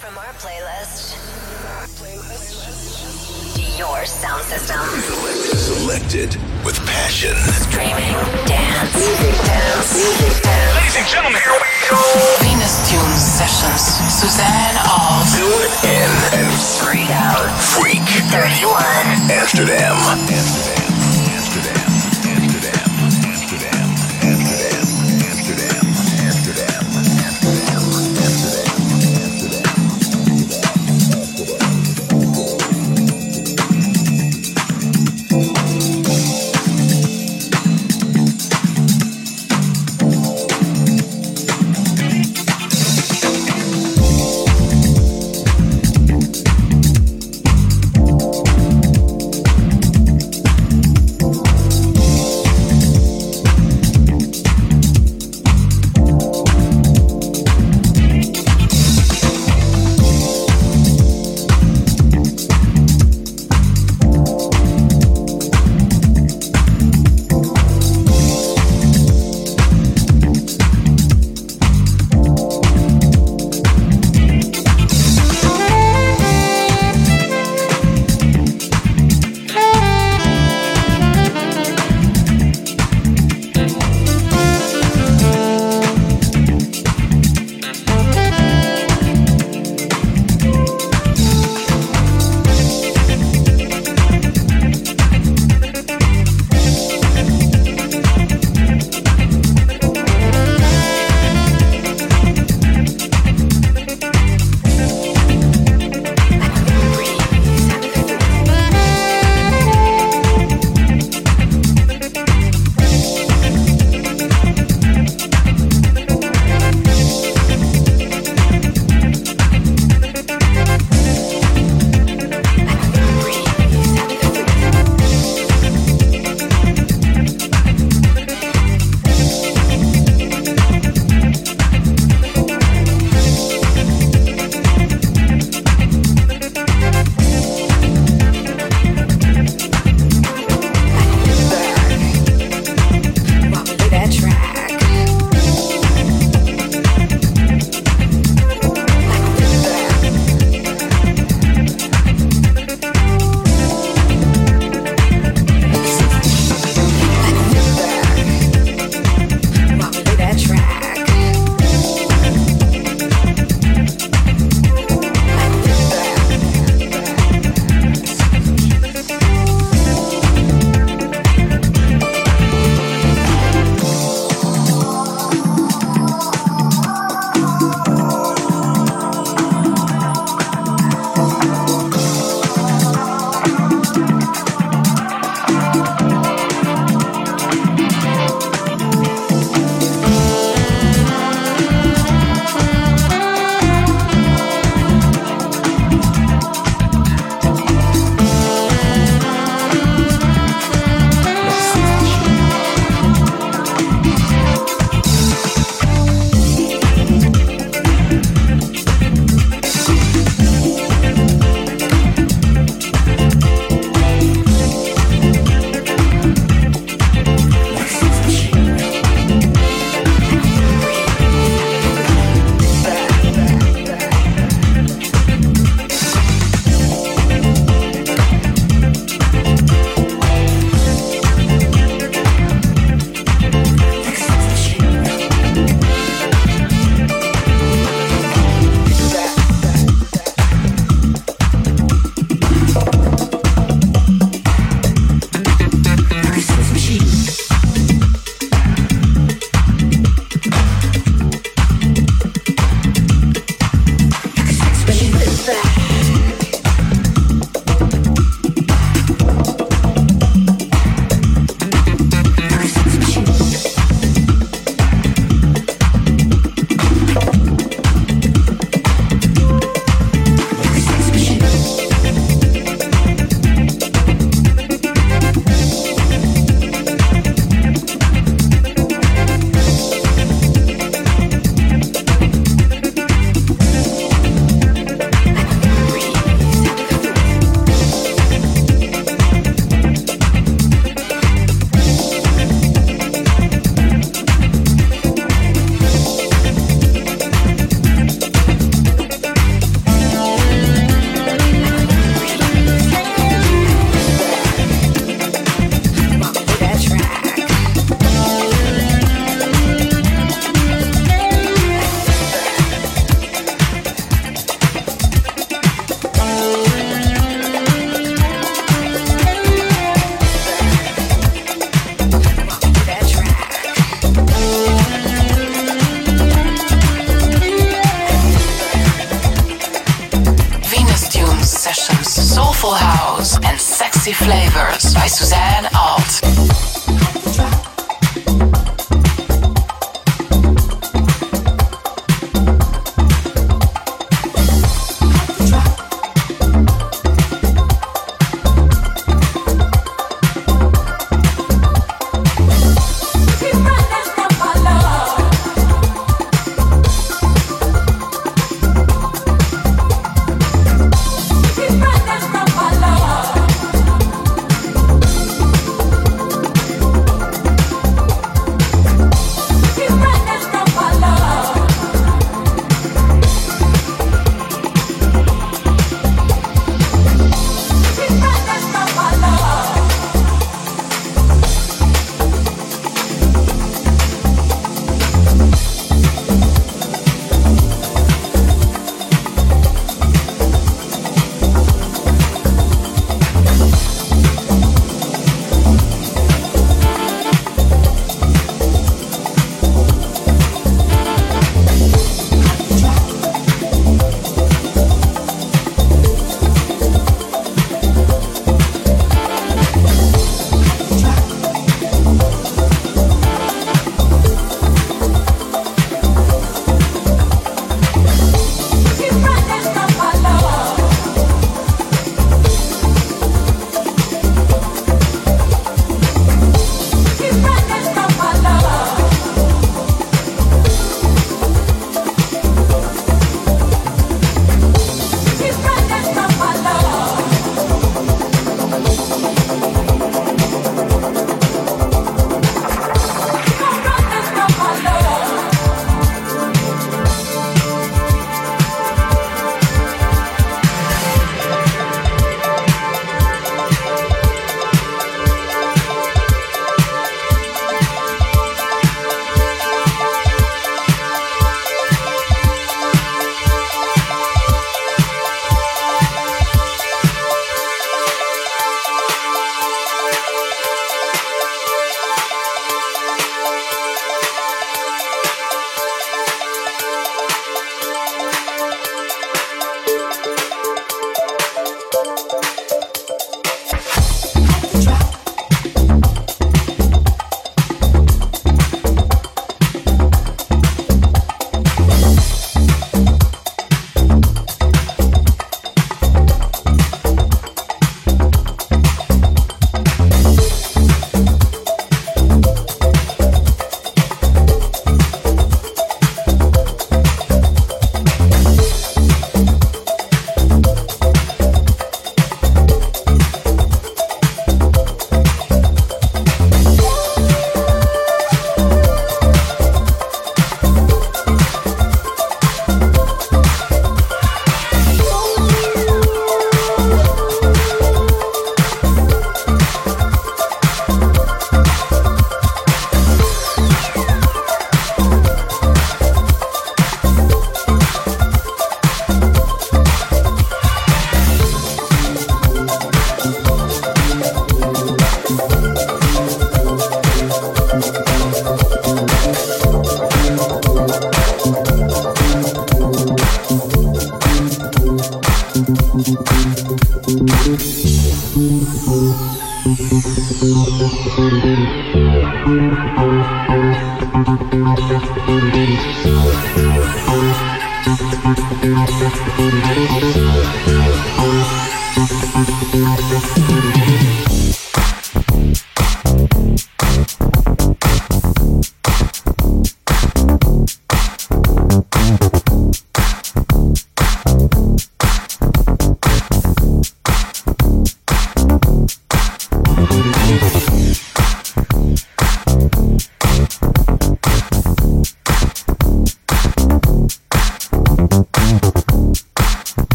From our playlist. Your sound system. Selected with passion. Streaming. Dance. Music dance. Music dance. Ladies and gentlemen, here we go. Venus Tunes Sessions. Suzanne Alves. Tune in and Freak out. freak 31. Amsterdam. Amsterdam. Amsterdam.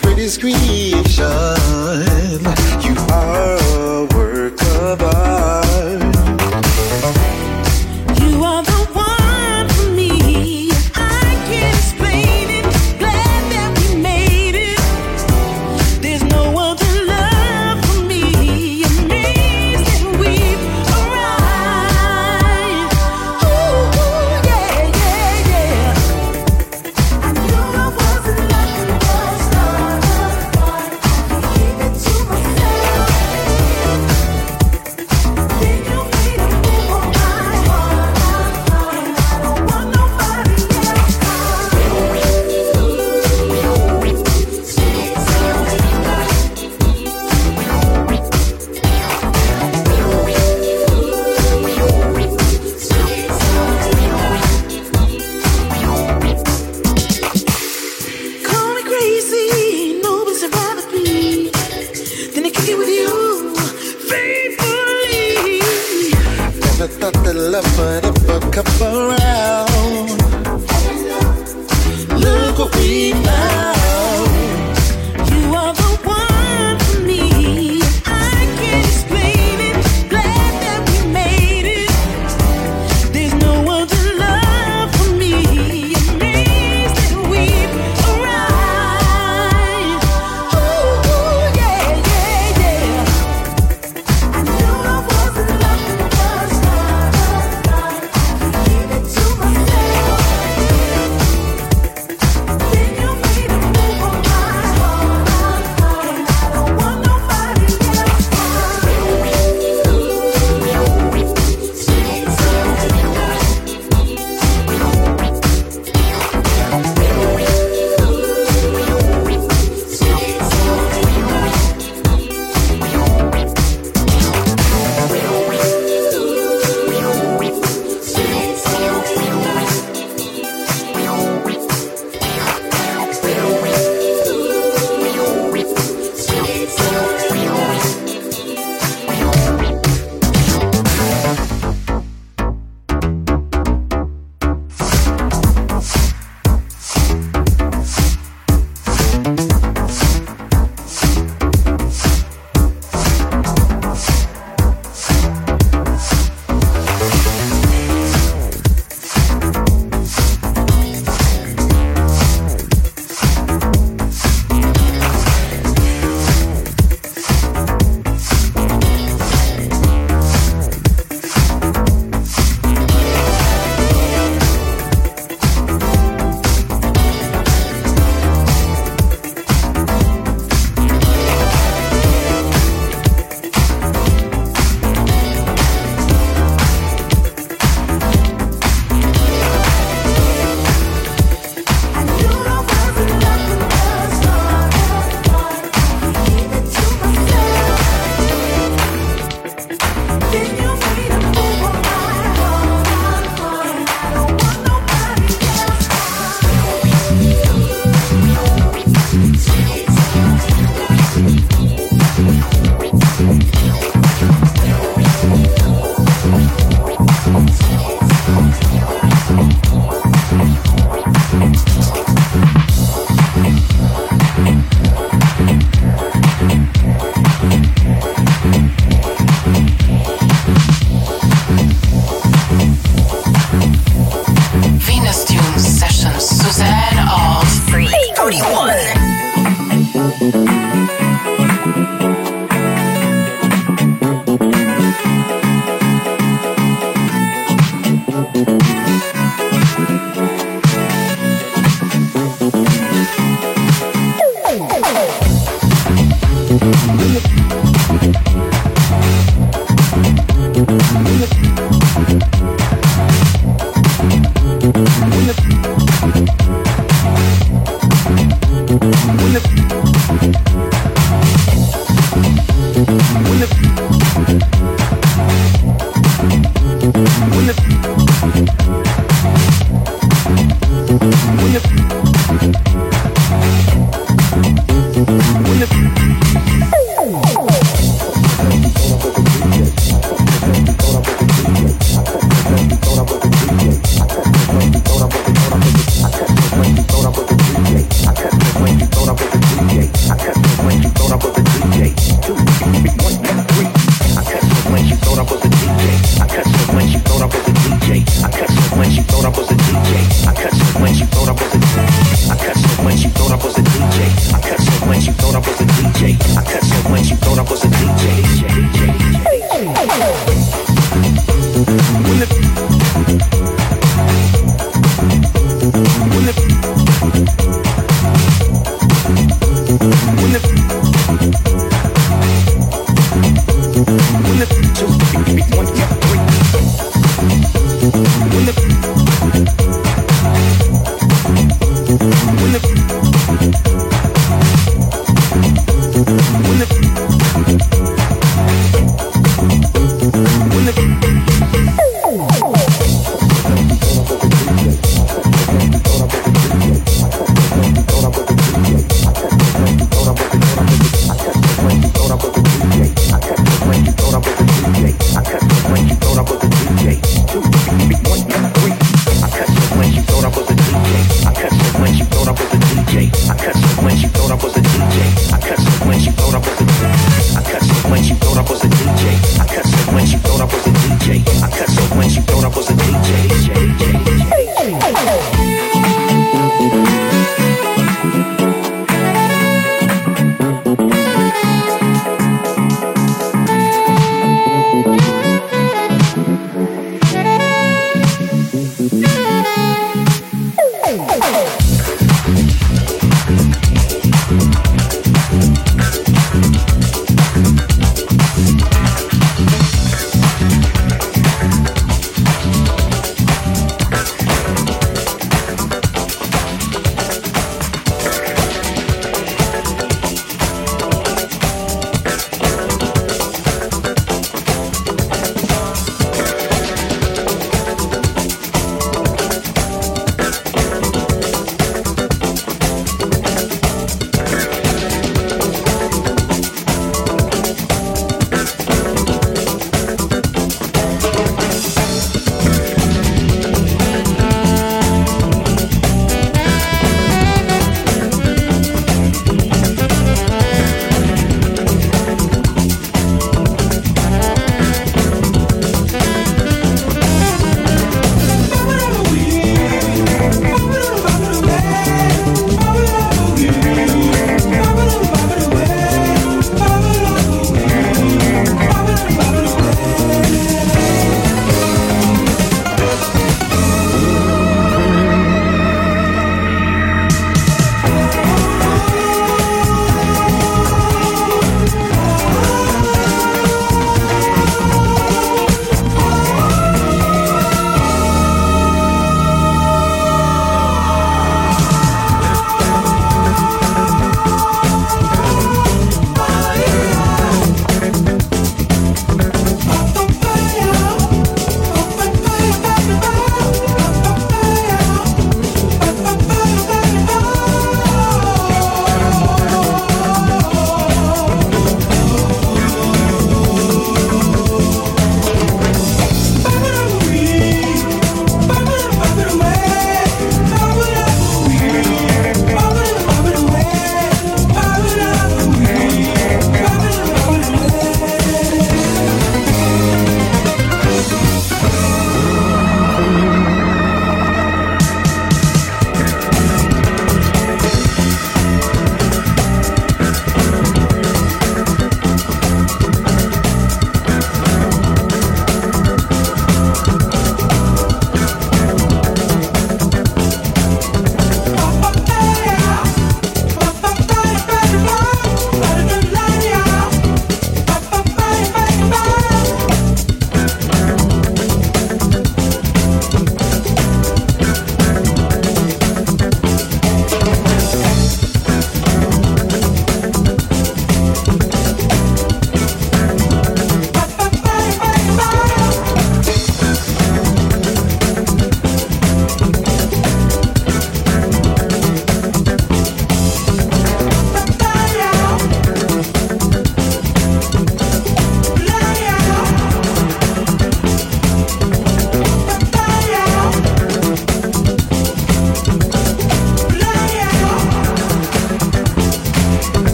Creation, you are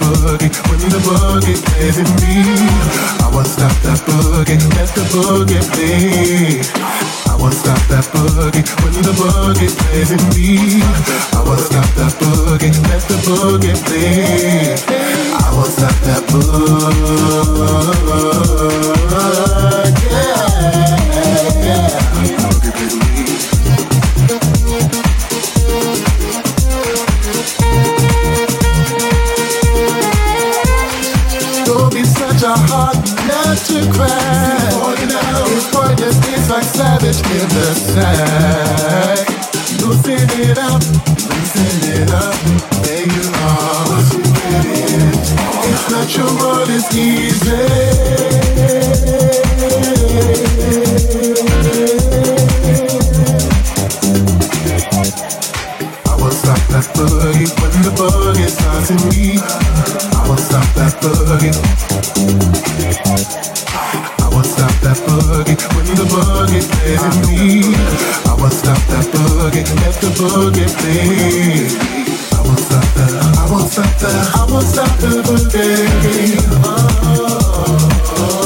boogie when the boogie in me. I won't stop that boogie, let the boogie play. I won't stop that boogie when the boogie plays in me. I won't stop that boogie, let the boogie play. I won't stop that boogie. Yeah, yeah. Boogie with to cry. It's pointless, it's like savage in the sack. Loosen it up, loosen it up, there you are. It's world, it's easy. I won't stop that boogie when the boogie starts in me. I won't stop that boogie. Boogie when the boogie plays in me. I won't stop that boogie, let the boogie play. I won't stop that, I won't stop that, I won't stop the boogie. Oh, oh,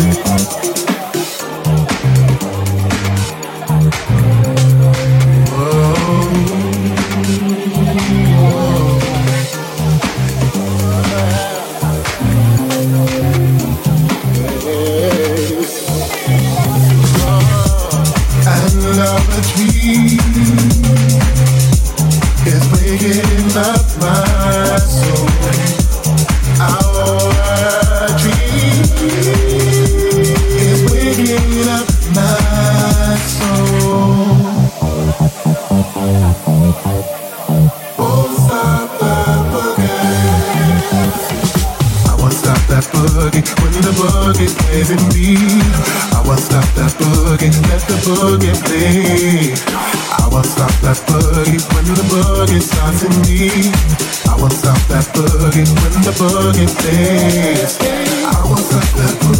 Another plays me. I won't stop that boogie, let the boogie play. I won't stop that boogie when the boogie starts in me. I won't stop that boogie when the boogie plays. I won't stop that boogie.